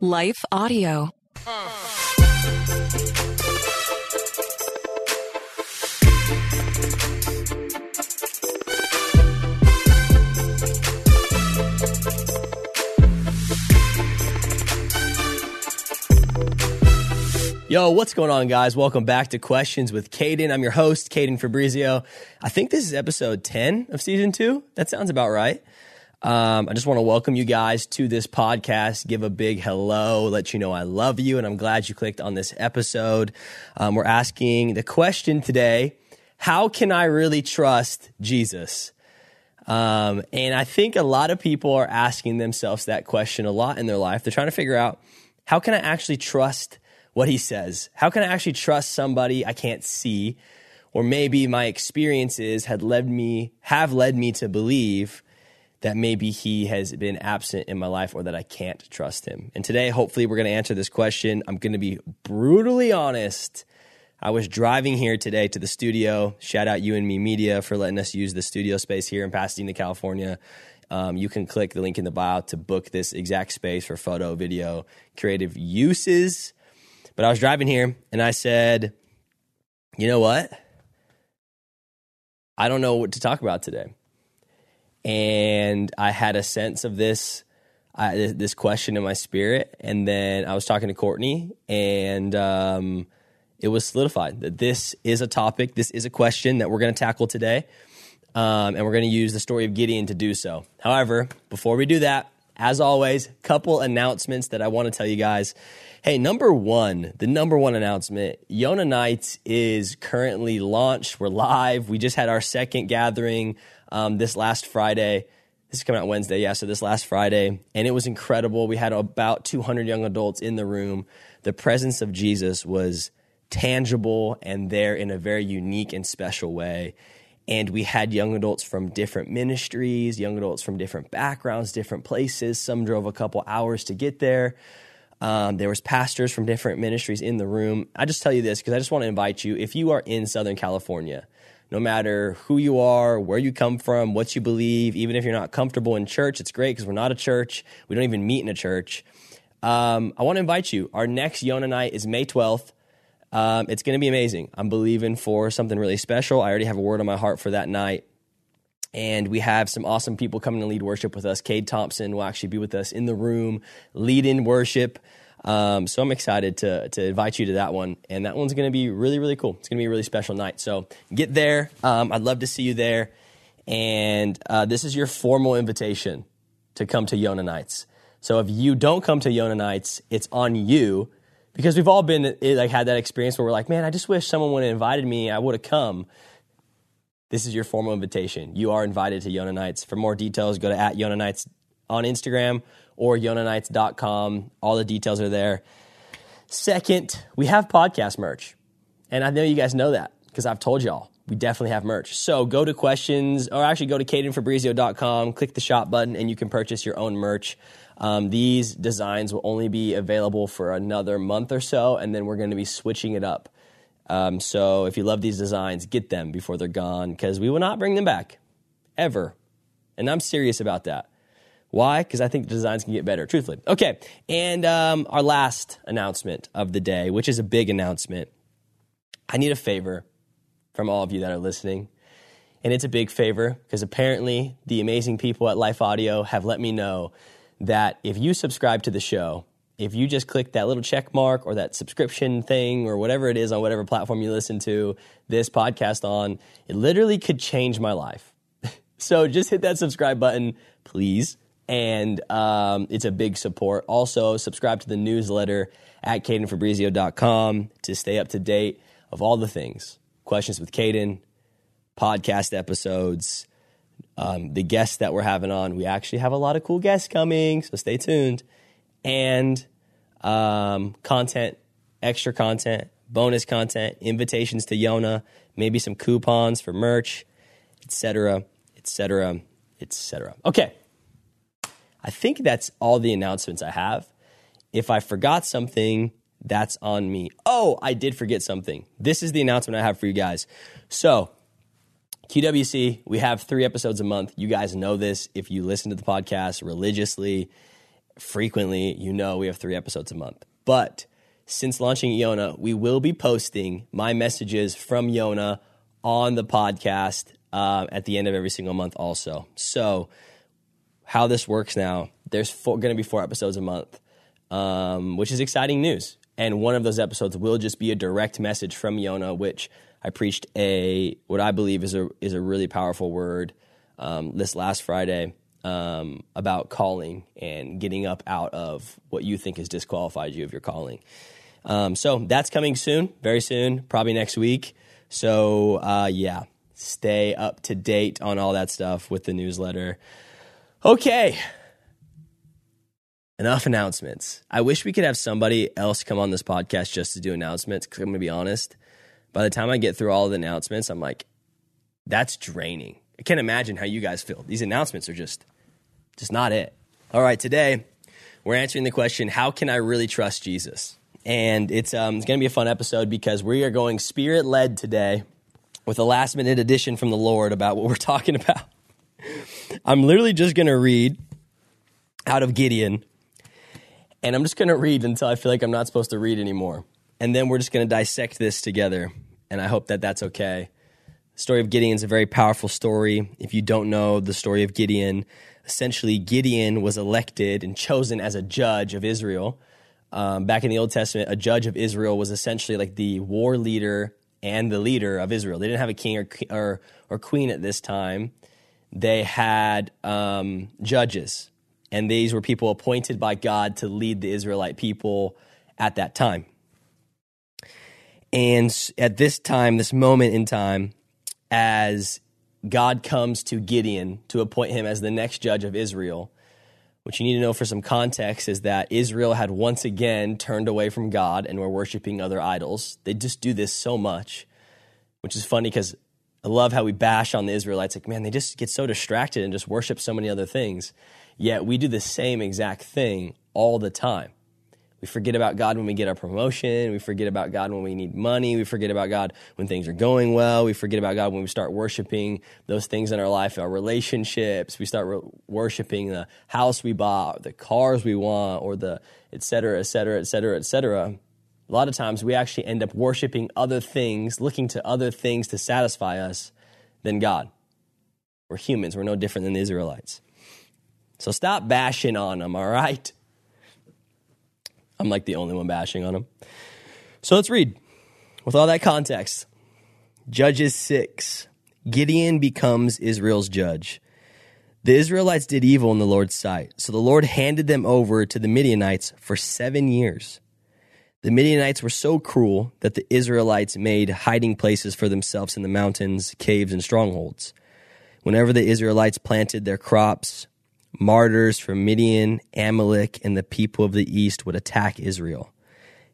Life Audio. Yo, what's going on, guys? Welcome back to Questions with Caden. I'm your host, Caden Fabrizio. I think this is episode 10 of season two. That sounds about right. Um, I just want to welcome you guys to this podcast, give a big hello, let you know I love you, and I'm glad you clicked on this episode. Um, we're asking the question today How can I really trust Jesus? Um, and I think a lot of people are asking themselves that question a lot in their life. They're trying to figure out how can I actually trust what he says? How can I actually trust somebody I can't see? Or maybe my experiences had led me, have led me to believe that maybe he has been absent in my life or that I can't trust him. And today, hopefully, we're going to answer this question. I'm going to be brutally honest. I was driving here today to the studio. Shout out you and me media for letting us use the studio space here in Pasadena, California. Um, you can click the link in the bio to book this exact space for photo, video, creative uses. But I was driving here and I said, you know what? I don't know what to talk about today. And I had a sense of this I, this question in my spirit. And then I was talking to Courtney, and um, it was solidified that this is a topic, this is a question that we're going to tackle today. Um, and we're going to use the story of Gideon to do so. However, before we do that, as always, couple announcements that I want to tell you guys. Hey, number one, the number one announcement Yona Nights is currently launched. We're live. We just had our second gathering um, this last Friday. This is coming out Wednesday, yeah, so this last Friday. And it was incredible. We had about 200 young adults in the room. The presence of Jesus was tangible and there in a very unique and special way. And we had young adults from different ministries, young adults from different backgrounds, different places. Some drove a couple hours to get there. Um, there was pastors from different ministries in the room. I just tell you this because I just want to invite you. If you are in Southern California, no matter who you are, where you come from, what you believe, even if you're not comfortable in church, it's great because we're not a church. We don't even meet in a church. Um, I want to invite you. Our next Yona night is May 12th. Um, it's going to be amazing. I'm believing for something really special. I already have a word on my heart for that night. And we have some awesome people coming to lead worship with us. Cade Thompson will actually be with us in the room, leading worship. Um, so I'm excited to, to invite you to that one. And that one's going to be really, really cool. It's going to be a really special night. So get there. Um, I'd love to see you there. And uh, this is your formal invitation to come to Yona Nights. So if you don't come to Yona Nights, it's on you because we've all been like had that experience where we're like, man, I just wish someone would have invited me. I would have come this is your formal invitation. You are invited to Yona Nights. For more details, go to at Yona Nights on Instagram or yonanights.com. All the details are there. Second, we have podcast merch. And I know you guys know that because I've told y'all. We definitely have merch. So go to questions, or actually go to cadenfabrizio.com, click the shop button, and you can purchase your own merch. Um, these designs will only be available for another month or so, and then we're going to be switching it up. Um, so if you love these designs, get them before they're gone because we will not bring them back ever. And I'm serious about that. Why? Because I think the designs can get better, truthfully. Okay, and um, our last announcement of the day, which is a big announcement. I need a favor from all of you that are listening. And it's a big favor because apparently the amazing people at Life Audio have let me know that if you subscribe to the show, if you just click that little check mark or that subscription thing or whatever it is on whatever platform you listen to this podcast on, it literally could change my life. so just hit that subscribe button, please. And um, it's a big support. Also, subscribe to the newsletter at cadenfabrizio.com to stay up to date of all the things questions with Caden, podcast episodes, um, the guests that we're having on. We actually have a lot of cool guests coming, so stay tuned and um, content, extra content, bonus content, invitations to Yona, maybe some coupons for merch, etc., etc., etc. Okay. I think that's all the announcements I have. If I forgot something, that's on me. Oh, I did forget something. This is the announcement I have for you guys. So, QWC, we have three episodes a month. You guys know this if you listen to the podcast religiously frequently, you know we have three episodes a month. But since launching Yona, we will be posting my messages from Yona on the podcast uh, at the end of every single month, also. So, how this works now, there's going to be four episodes a month, um, which is exciting news. And one of those episodes will just be a direct message from Yona, which I preached a what I believe is a is a really powerful word um, this last Friday um, about calling and getting up out of what you think has disqualified you of your calling. Um, so that's coming soon, very soon, probably next week. So uh, yeah, stay up to date on all that stuff with the newsletter. Okay. Enough announcements. I wish we could have somebody else come on this podcast just to do announcements. Because I'm going to be honest, by the time I get through all the announcements, I'm like, that's draining. I can't imagine how you guys feel. These announcements are just just not it. All right, today we're answering the question how can I really trust Jesus? And it's, um, it's going to be a fun episode because we are going spirit led today with a last minute addition from the Lord about what we're talking about. I'm literally just going to read out of Gideon, and I'm just going to read until I feel like I'm not supposed to read anymore. And then we're just going to dissect this together, and I hope that that's okay. The story of Gideon is a very powerful story. If you don't know the story of Gideon, essentially Gideon was elected and chosen as a judge of Israel. Um, back in the Old Testament, a judge of Israel was essentially like the war leader and the leader of Israel. They didn't have a king or or, or queen at this time. They had um, judges, and these were people appointed by God to lead the Israelite people at that time. And at this time, this moment in time, as God comes to Gideon to appoint him as the next judge of Israel. What you need to know for some context is that Israel had once again turned away from God and were worshiping other idols. They just do this so much, which is funny because I love how we bash on the Israelites. Like, man, they just get so distracted and just worship so many other things. Yet we do the same exact thing all the time. We forget about God when we get our promotion. We forget about God when we need money. We forget about God when things are going well. We forget about God when we start worshiping those things in our life, our relationships. We start re- worshiping the house we bought, the cars we want, or the et cetera, et cetera, et cetera, et cetera. A lot of times we actually end up worshiping other things, looking to other things to satisfy us than God. We're humans. We're no different than the Israelites. So stop bashing on them, all right? I'm like the only one bashing on them. So let's read. With all that context, Judges 6. Gideon becomes Israel's judge. The Israelites did evil in the Lord's sight, so the Lord handed them over to the Midianites for seven years. The Midianites were so cruel that the Israelites made hiding places for themselves in the mountains, caves, and strongholds. Whenever the Israelites planted their crops, martyrs from Midian, Amalek, and the people of the east would attack Israel,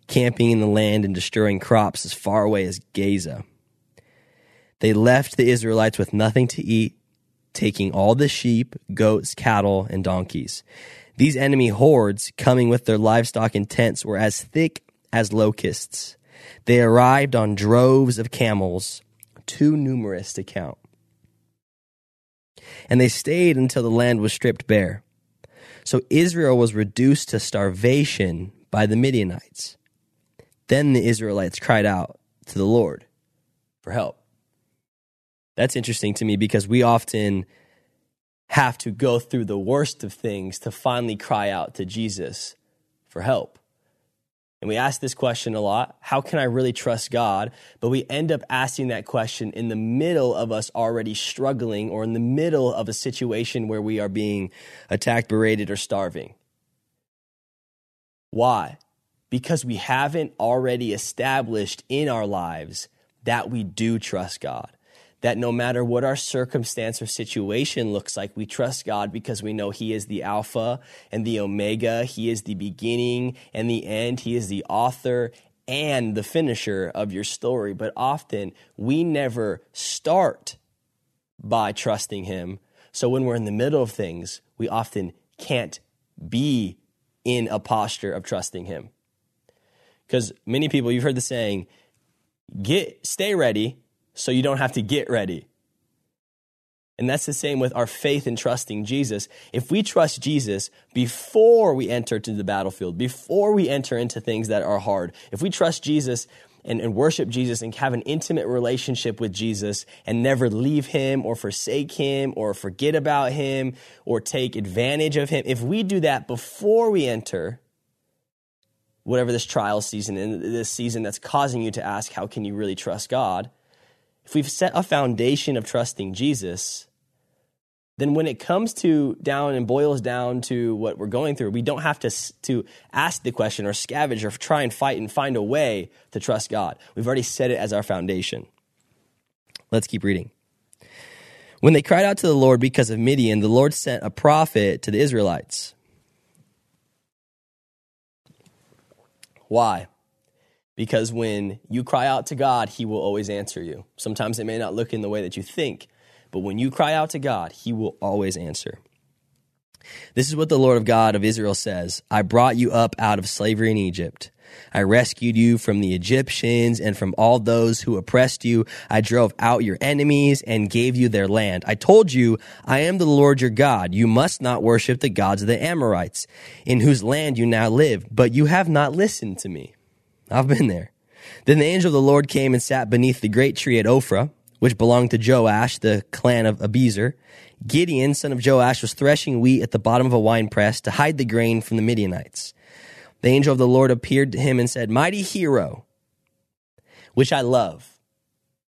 camping in the land and destroying crops as far away as Gaza. They left the Israelites with nothing to eat, taking all the sheep, goats, cattle, and donkeys. These enemy hordes, coming with their livestock and tents, were as thick as locusts. They arrived on droves of camels, too numerous to count and they stayed until the land was stripped bare. So Israel was reduced to starvation by the Midianites. Then the Israelites cried out to the Lord for help. That's interesting to me because we often have to go through the worst of things to finally cry out to Jesus for help. And we ask this question a lot how can I really trust God? But we end up asking that question in the middle of us already struggling or in the middle of a situation where we are being attacked, berated, or starving. Why? Because we haven't already established in our lives that we do trust God that no matter what our circumstance or situation looks like, we trust God because we know He is the Alpha and the Omega. He is the beginning and the end. He is the author and the finisher of your story. But often we never start by trusting Him. So when we're in the middle of things, we often can't be in a posture of trusting Him. Because many people, you've heard the saying, get stay ready so you don't have to get ready. And that's the same with our faith in trusting Jesus. If we trust Jesus before we enter to the battlefield, before we enter into things that are hard, if we trust Jesus and, and, worship Jesus and have an intimate relationship with Jesus and never leave him or forsake him or forget about him or take advantage of him, if we do that before we enter whatever this trial season and this season that's causing you to ask, how can you really trust God? If we've set a foundation of trusting Jesus, then when it comes to down and boils down to what we're going through, we don't have to, to ask the question or scavenge or try and fight and find a way to trust God. We've already set it as our foundation. Let's keep reading. When they cried out to the Lord because of Midian, the Lord sent a prophet to the Israelites. Why? Because when you cry out to God, He will always answer you. Sometimes it may not look in the way that you think, but when you cry out to God, He will always answer. This is what the Lord of God of Israel says I brought you up out of slavery in Egypt. I rescued you from the Egyptians and from all those who oppressed you. I drove out your enemies and gave you their land. I told you, I am the Lord your God. You must not worship the gods of the Amorites, in whose land you now live, but you have not listened to me. I've been there. Then the angel of the Lord came and sat beneath the great tree at Ophrah which belonged to Joash, the clan of Abiezer. Gideon, son of Joash, was threshing wheat at the bottom of a winepress to hide the grain from the Midianites. The angel of the Lord appeared to him and said, Mighty hero, which I love.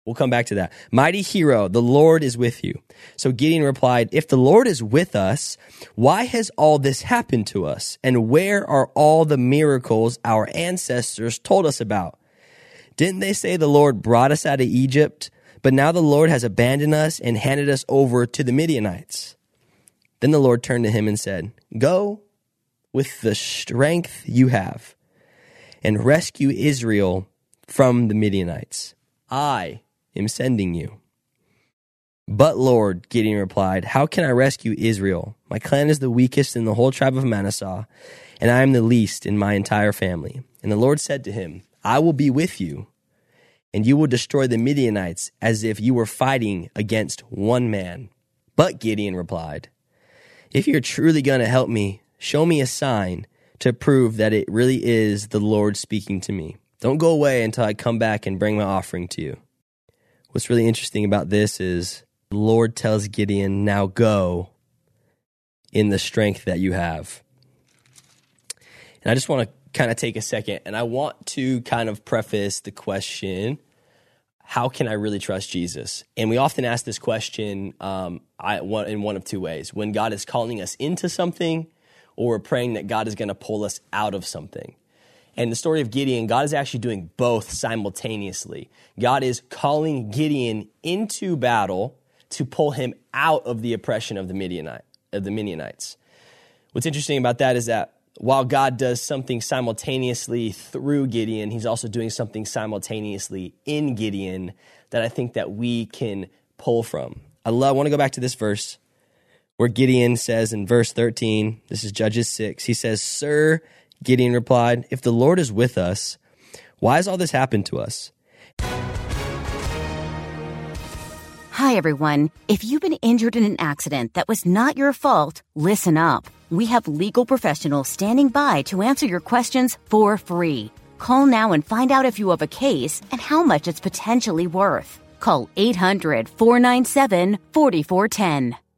We'll come back to that. Mighty hero, the Lord is with you. So Gideon replied, If the Lord is with us, why has all this happened to us? And where are all the miracles our ancestors told us about? Didn't they say the Lord brought us out of Egypt? But now the Lord has abandoned us and handed us over to the Midianites. Then the Lord turned to him and said, Go with the strength you have and rescue Israel from the Midianites. I am sending you. But Lord, Gideon replied, How can I rescue Israel? My clan is the weakest in the whole tribe of Manasseh, and I am the least in my entire family. And the Lord said to him, I will be with you and you will destroy the Midianites as if you were fighting against one man. But Gideon replied, If you're truly going to help me, show me a sign to prove that it really is the Lord speaking to me. Don't go away until I come back and bring my offering to you. What's really interesting about this is the Lord tells Gideon, Now go in the strength that you have. And I just want to kind of take a second and I want to kind of preface the question how can I really trust Jesus? And we often ask this question um, I, one, in one of two ways when God is calling us into something, or we're praying that God is going to pull us out of something. And the story of Gideon, God is actually doing both simultaneously. God is calling Gideon into battle to pull him out of the oppression of the Midianite, of the Midianites. What's interesting about that is that while God does something simultaneously through Gideon, he's also doing something simultaneously in Gideon that I think that we can pull from. I love I want to go back to this verse where Gideon says in verse 13, this is Judges 6. He says, "Sir," Gideon replied, "if the Lord is with us, why has all this happened to us?" Hi everyone. If you've been injured in an accident that was not your fault, listen up we have legal professionals standing by to answer your questions for free. Call now and find out if you have a case and how much it's potentially worth. Call 800 497 4410.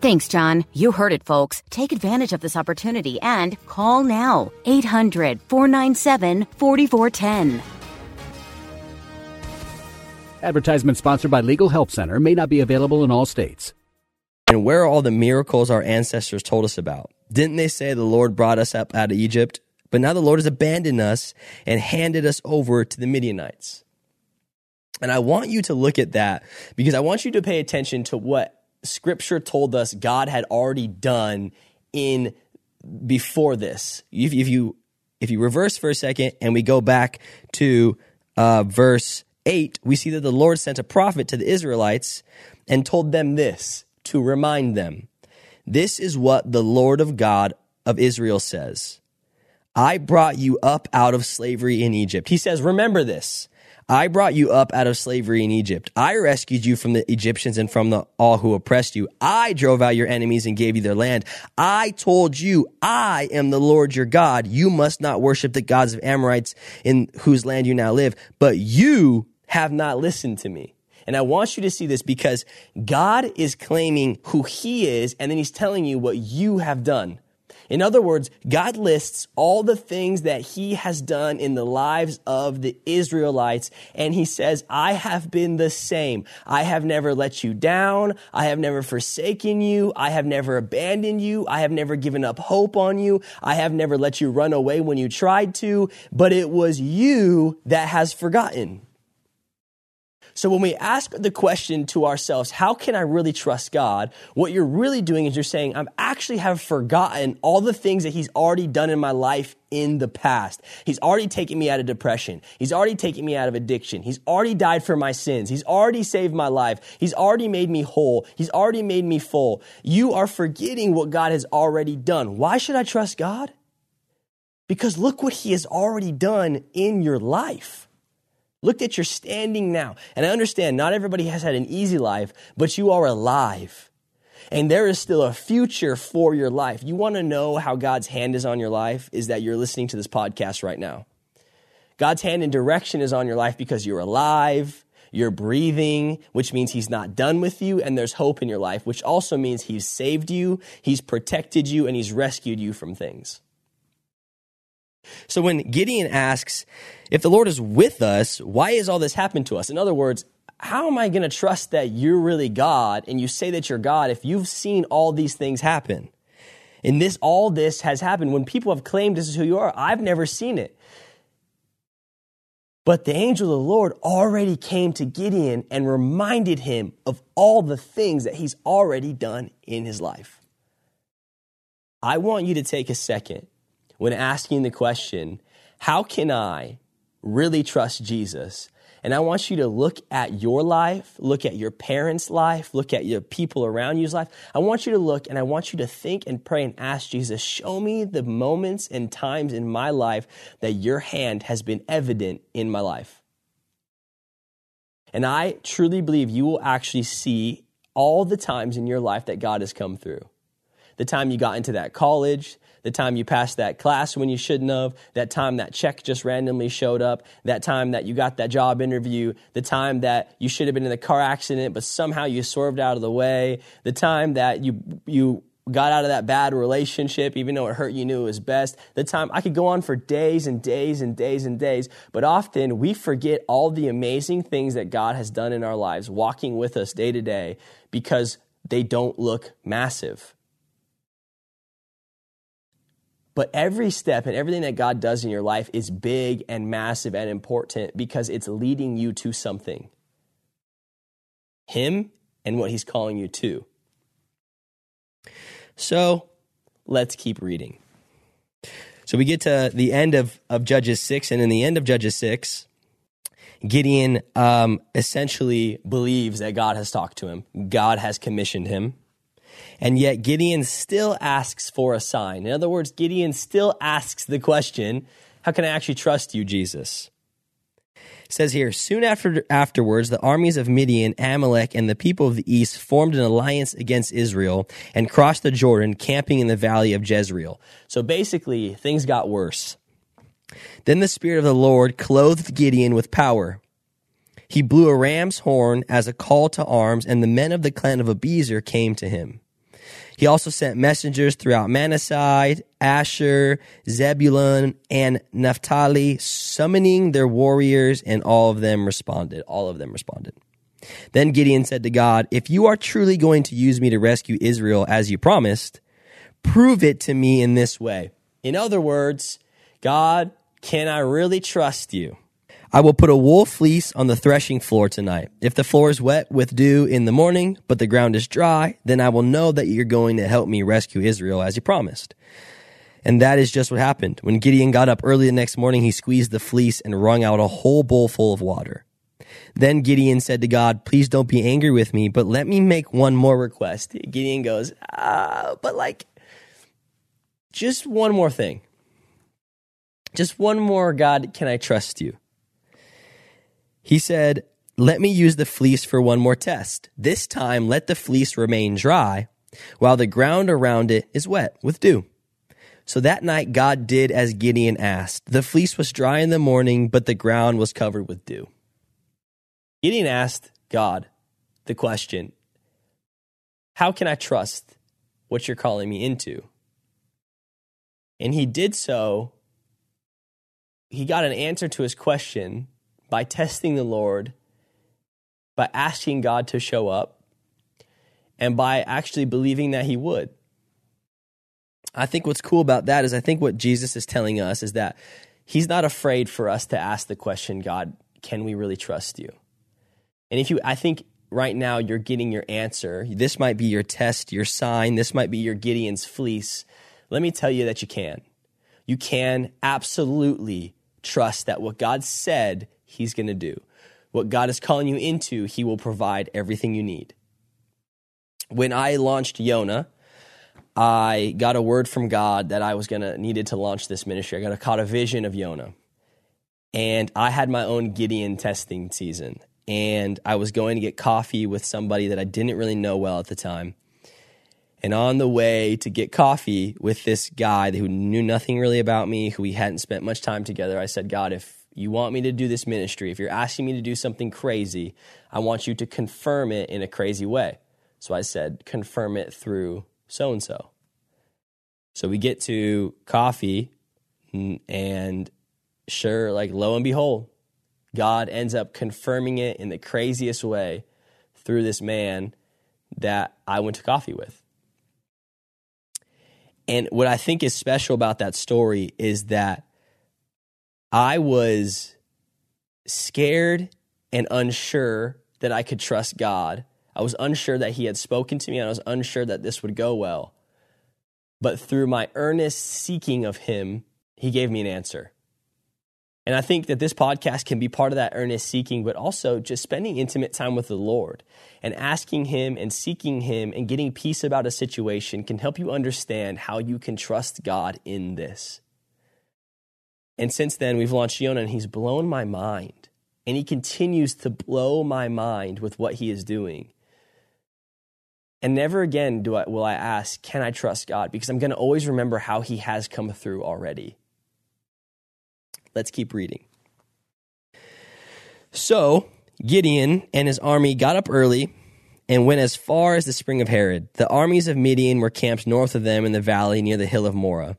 Thanks, John. You heard it, folks. Take advantage of this opportunity and call now. 800 497 4410. Advertisement sponsored by Legal Help Center may not be available in all states. And where are all the miracles our ancestors told us about? Didn't they say the Lord brought us up out of Egypt? But now the Lord has abandoned us and handed us over to the Midianites. And I want you to look at that because I want you to pay attention to what scripture told us God had already done in before this. If, if you if you reverse for a second and we go back to uh, verse 8, we see that the Lord sent a prophet to the Israelites and told them this to remind them This is what the Lord of God of Israel says I brought you up out of slavery in Egypt. He says, Remember this. I brought you up out of slavery in Egypt. I rescued you from the Egyptians and from the, all who oppressed you. I drove out your enemies and gave you their land. I told you, I am the Lord your God. You must not worship the gods of Amorites in whose land you now live, but you have not listened to me. And I want you to see this because God is claiming who he is, and then he's telling you what you have done. In other words, God lists all the things that he has done in the lives of the Israelites, and he says, I have been the same. I have never let you down. I have never forsaken you. I have never abandoned you. I have never given up hope on you. I have never let you run away when you tried to, but it was you that has forgotten. So when we ask the question to ourselves, how can I really trust God? What you're really doing is you're saying, I actually have forgotten all the things that He's already done in my life in the past. He's already taken me out of depression. He's already taken me out of addiction. He's already died for my sins. He's already saved my life. He's already made me whole. He's already made me full. You are forgetting what God has already done. Why should I trust God? Because look what He has already done in your life. Look at your standing now. And I understand not everybody has had an easy life, but you are alive. And there is still a future for your life. You want to know how God's hand is on your life? Is that you're listening to this podcast right now. God's hand and direction is on your life because you're alive, you're breathing, which means He's not done with you, and there's hope in your life, which also means He's saved you, He's protected you, and He's rescued you from things. So when Gideon asks, if the Lord is with us, why has all this happened to us? In other words, how am I going to trust that you're really God and you say that you're God if you've seen all these things happen? And this, all this has happened when people have claimed this is who you are. I've never seen it. But the angel of the Lord already came to Gideon and reminded him of all the things that he's already done in his life. I want you to take a second when asking the question, how can I really trust Jesus? And I want you to look at your life, look at your parents' life, look at your people around you's life. I want you to look and I want you to think and pray and ask Jesus, show me the moments and times in my life that your hand has been evident in my life. And I truly believe you will actually see all the times in your life that God has come through. The time you got into that college, the time you passed that class when you shouldn't have, that time that check just randomly showed up, that time that you got that job interview, the time that you should have been in a car accident but somehow you swerved out of the way, the time that you you got out of that bad relationship even though it hurt you knew it was best the time i could go on for days and days and days and days but often we forget all the amazing things that god has done in our lives walking with us day to day because they don't look massive but every step and everything that God does in your life is big and massive and important because it's leading you to something Him and what He's calling you to. So let's keep reading. So we get to the end of, of Judges 6, and in the end of Judges 6, Gideon um, essentially believes that God has talked to him, God has commissioned him. And yet Gideon still asks for a sign. In other words, Gideon still asks the question, How can I actually trust you, Jesus? It says here, soon after afterwards, the armies of Midian, Amalek, and the people of the east formed an alliance against Israel and crossed the Jordan, camping in the valley of Jezreel. So basically, things got worse. Then the Spirit of the Lord clothed Gideon with power. He blew a ram's horn as a call to arms, and the men of the clan of Abiezer came to him. He also sent messengers throughout Manasseh, Asher, Zebulun, and Naphtali, summoning their warriors, and all of them responded. All of them responded. Then Gideon said to God, If you are truly going to use me to rescue Israel as you promised, prove it to me in this way. In other words, God, can I really trust you? I will put a wool fleece on the threshing floor tonight. If the floor is wet with dew in the morning, but the ground is dry, then I will know that you're going to help me rescue Israel as you promised. And that is just what happened. When Gideon got up early the next morning, he squeezed the fleece and wrung out a whole bowl full of water. Then Gideon said to God, Please don't be angry with me, but let me make one more request. Gideon goes, Ah, but like, just one more thing. Just one more, God, can I trust you? He said, Let me use the fleece for one more test. This time, let the fleece remain dry while the ground around it is wet with dew. So that night, God did as Gideon asked. The fleece was dry in the morning, but the ground was covered with dew. Gideon asked God the question How can I trust what you're calling me into? And he did so. He got an answer to his question by testing the Lord, by asking God to show up, and by actually believing that he would. I think what's cool about that is I think what Jesus is telling us is that he's not afraid for us to ask the question, God, can we really trust you? And if you, I think right now you're getting your answer. This might be your test, your sign. This might be your Gideon's fleece. Let me tell you that you can. You can absolutely trust that what God said, He's going to do. What God is calling you into, He will provide everything you need. When I launched Yona, I got a word from God that I was gonna needed to launch this ministry. I got a caught a vision of Yona, and I had my own Gideon testing season. And I was going to get coffee with somebody that I didn't really know well at the time. And on the way to get coffee with this guy who knew nothing really about me, who we hadn't spent much time together, I said, God, if you want me to do this ministry, if you're asking me to do something crazy, I want you to confirm it in a crazy way. So I said, confirm it through so and so. So we get to coffee, and sure, like lo and behold, God ends up confirming it in the craziest way through this man that I went to coffee with. And what I think is special about that story is that I was scared and unsure that I could trust God. I was unsure that He had spoken to me, and I was unsure that this would go well. But through my earnest seeking of Him, He gave me an answer. And I think that this podcast can be part of that earnest seeking, but also just spending intimate time with the Lord and asking Him and seeking Him and getting peace about a situation can help you understand how you can trust God in this. And since then, we've launched Yona, and He's blown my mind. And He continues to blow my mind with what He is doing. And never again do I, will I ask, can I trust God? Because I'm going to always remember how He has come through already. Let's keep reading. So Gideon and his army got up early and went as far as the spring of Harod. The armies of Midian were camped north of them in the valley near the hill of Moreh.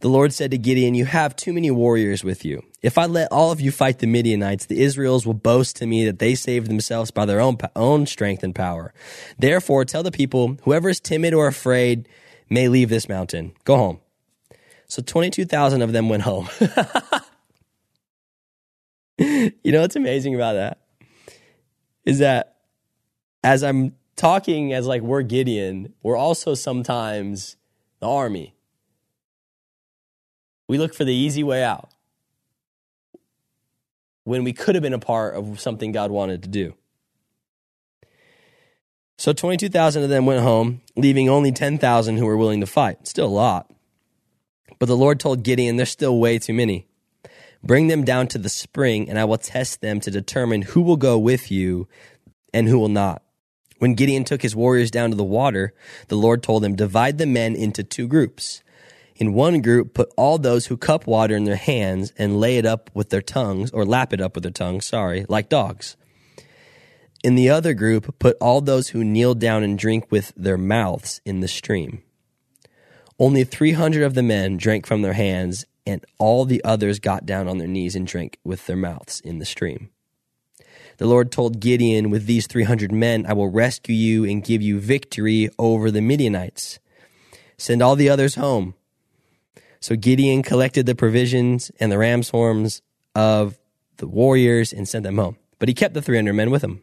The Lord said to Gideon, You have too many warriors with you. If I let all of you fight the Midianites, the Israels will boast to me that they saved themselves by their own, own strength and power. Therefore, tell the people, whoever is timid or afraid may leave this mountain. Go home. So 22,000 of them went home. you know what's amazing about that? Is that as I'm talking as like we're Gideon, we're also sometimes the army. We look for the easy way out when we could have been a part of something God wanted to do. So 22,000 of them went home, leaving only 10,000 who were willing to fight. Still a lot. But the Lord told Gideon, there's still way too many. Bring them down to the spring, and I will test them to determine who will go with you and who will not. When Gideon took his warriors down to the water, the Lord told him, Divide the men into two groups. In one group, put all those who cup water in their hands and lay it up with their tongues, or lap it up with their tongues, sorry, like dogs. In the other group, put all those who kneel down and drink with their mouths in the stream. Only 300 of the men drank from their hands, and all the others got down on their knees and drank with their mouths in the stream. The Lord told Gideon, With these 300 men, I will rescue you and give you victory over the Midianites. Send all the others home. So Gideon collected the provisions and the ram's horns of the warriors and sent them home. But he kept the 300 men with him.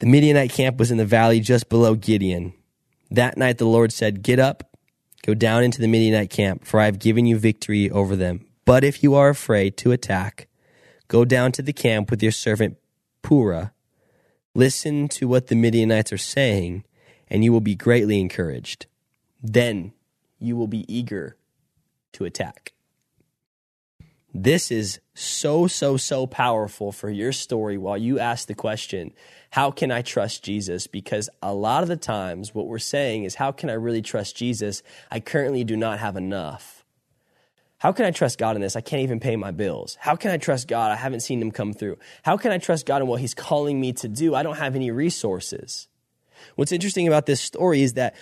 The Midianite camp was in the valley just below Gideon. That night the Lord said, Get up, Go down into the Midianite camp, for I have given you victory over them. But if you are afraid to attack, go down to the camp with your servant Purah. Listen to what the Midianites are saying, and you will be greatly encouraged. Then you will be eager to attack. This is so, so, so powerful for your story while you ask the question, How can I trust Jesus? Because a lot of the times, what we're saying is, How can I really trust Jesus? I currently do not have enough. How can I trust God in this? I can't even pay my bills. How can I trust God? I haven't seen Him come through. How can I trust God in what He's calling me to do? I don't have any resources. What's interesting about this story is that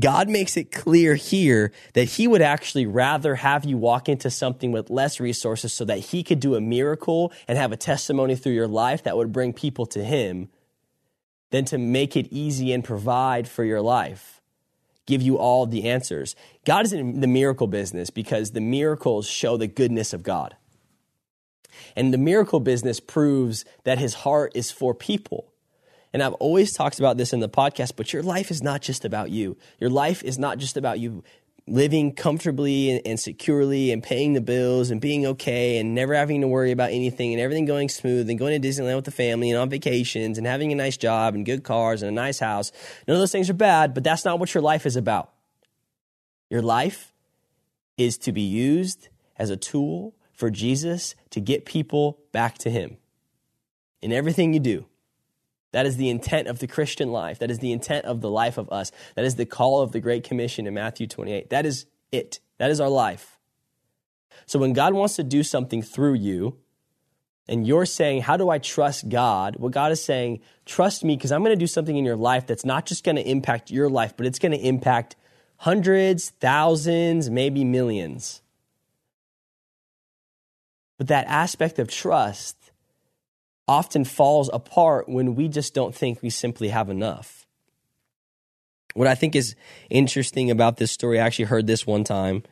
God makes it clear here that he would actually rather have you walk into something with less resources so that he could do a miracle and have a testimony through your life that would bring people to him than to make it easy and provide for your life, give you all the answers. God is in the miracle business because the miracles show the goodness of God. And the miracle business proves that his heart is for people. And I've always talked about this in the podcast, but your life is not just about you. Your life is not just about you living comfortably and, and, securely and paying the bills and being okay and never having to worry about anything and everything going smooth and going to Disneyland with the family and on vacations and having a nice job and good cars and a nice house. None of those things are bad, but that's not what your life is about. Your life is to be used as a tool for Jesus to get people back to Him in everything you do. That is the intent of the Christian life. That is the intent of the life of us. That is the call of the Great Commission in Matthew 28. That is it. That is our life. So when God wants to do something through you, and you're saying, How do I trust God? What God is saying, Trust me because I'm going to do something in your life that's not just going to impact your life, but it's going to impact hundreds, thousands, maybe millions. But that aspect of trust often falls apart when we just don't think we simply have enough. What I think is interesting about this story, I actually heard this one time.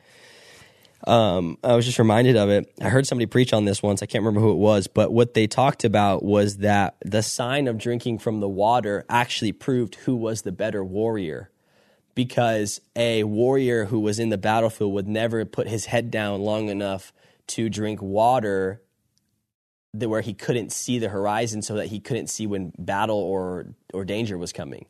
Um, I was just reminded of it. I heard somebody preach on this once. I can't remember who it was, but what they talked about was that the sign of drinking from the water actually proved who was the better warrior. Because a warrior who was in the battlefield would never put his head down long enough to drink water where he couldn't see the horizon so that he couldn't see when battle or or danger was coming.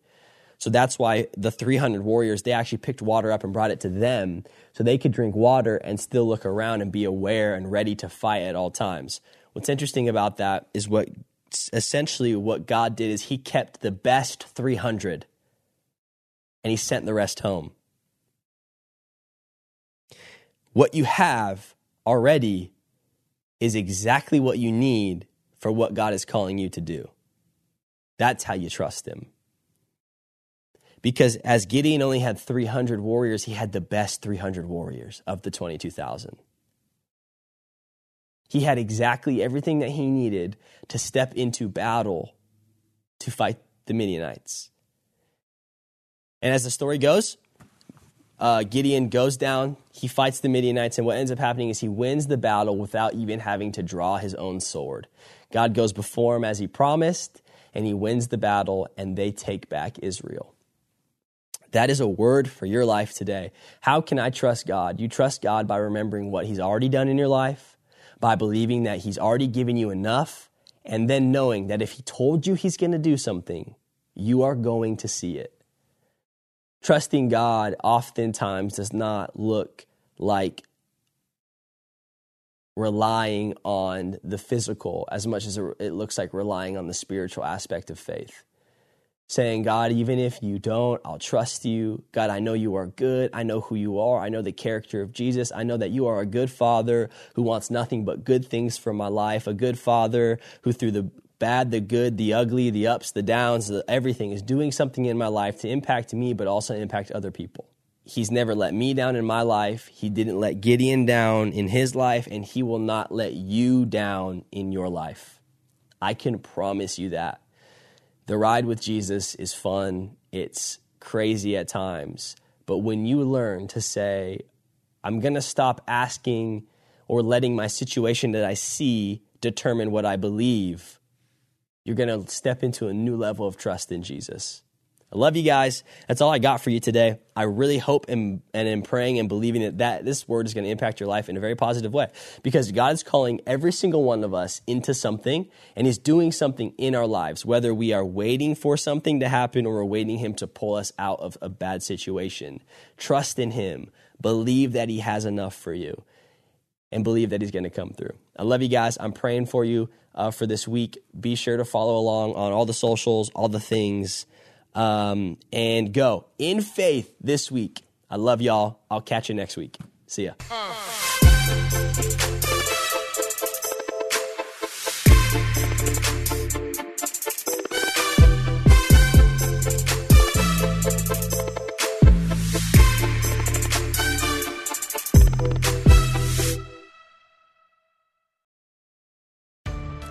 So that's why the 300 warriors they actually picked water up and brought it to them so they could drink water and still look around and be aware and ready to fight at all times. What's interesting about that is what essentially what God did is he kept the best 300 and he sent the rest home. What you have already is exactly what you need for what God is calling you to do. That's how you trust Him. Because as Gideon only had 300 warriors, he had the best 300 warriors of the 22,000. He had exactly everything that he needed to step into battle to fight the Midianites. And as the story goes, uh, Gideon goes down, he fights the Midianites, and what ends up happening is he wins the battle without even having to draw his own sword. God goes before him as he promised, and he wins the battle, and they take back Israel. That is a word for your life today. How can I trust God? You trust God by remembering what he's already done in your life, by believing that he's already given you enough, and then knowing that if he told you he's going to do something, you are going to see it trusting God oftentimes does not look like relying on the physical as much as it looks like relying on the spiritual aspect of faith. Saying, God, even if you don't, I'll trust you. God, I know you are good. I know who you are. I know the character of Jesus. I know that you are a good father who wants nothing but good things for my life, a good father who, through the bad, the good, the ugly, the ups, the downs, the, everything is doing something in my life to impact me, but also impact other people. He's never let me down in my life. He didn't let Gideon down in his life, and he will not let you down in your life. I can promise you that. The ride with Jesus is fun, it's crazy at times. But when you learn to say, I'm going to stop asking or letting my situation that I see determine what I believe, you're going to step into a new level of trust in Jesus. I love you guys. That's all I got for you today. I really hope and, and am praying and believing that, that this word is going to impact your life in a very positive way because God is calling every single one of us into something and He's doing something in our lives, whether we are waiting for something to happen or we're waiting Him to pull us out of a bad situation. Trust in Him, believe that He has enough for you, and believe that He's going to come through. I love you guys. I'm praying for you uh, for this week. Be sure to follow along on all the socials, all the things um, and go in faith this week. I love y'all. I'll catch you next week. See ya.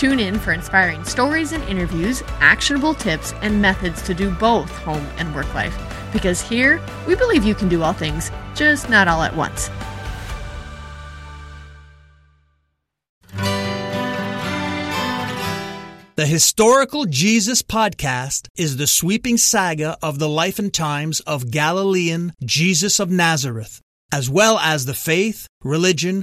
Tune in for inspiring stories and interviews, actionable tips, and methods to do both home and work life. Because here, we believe you can do all things, just not all at once. The Historical Jesus Podcast is the sweeping saga of the life and times of Galilean Jesus of Nazareth, as well as the faith, religion,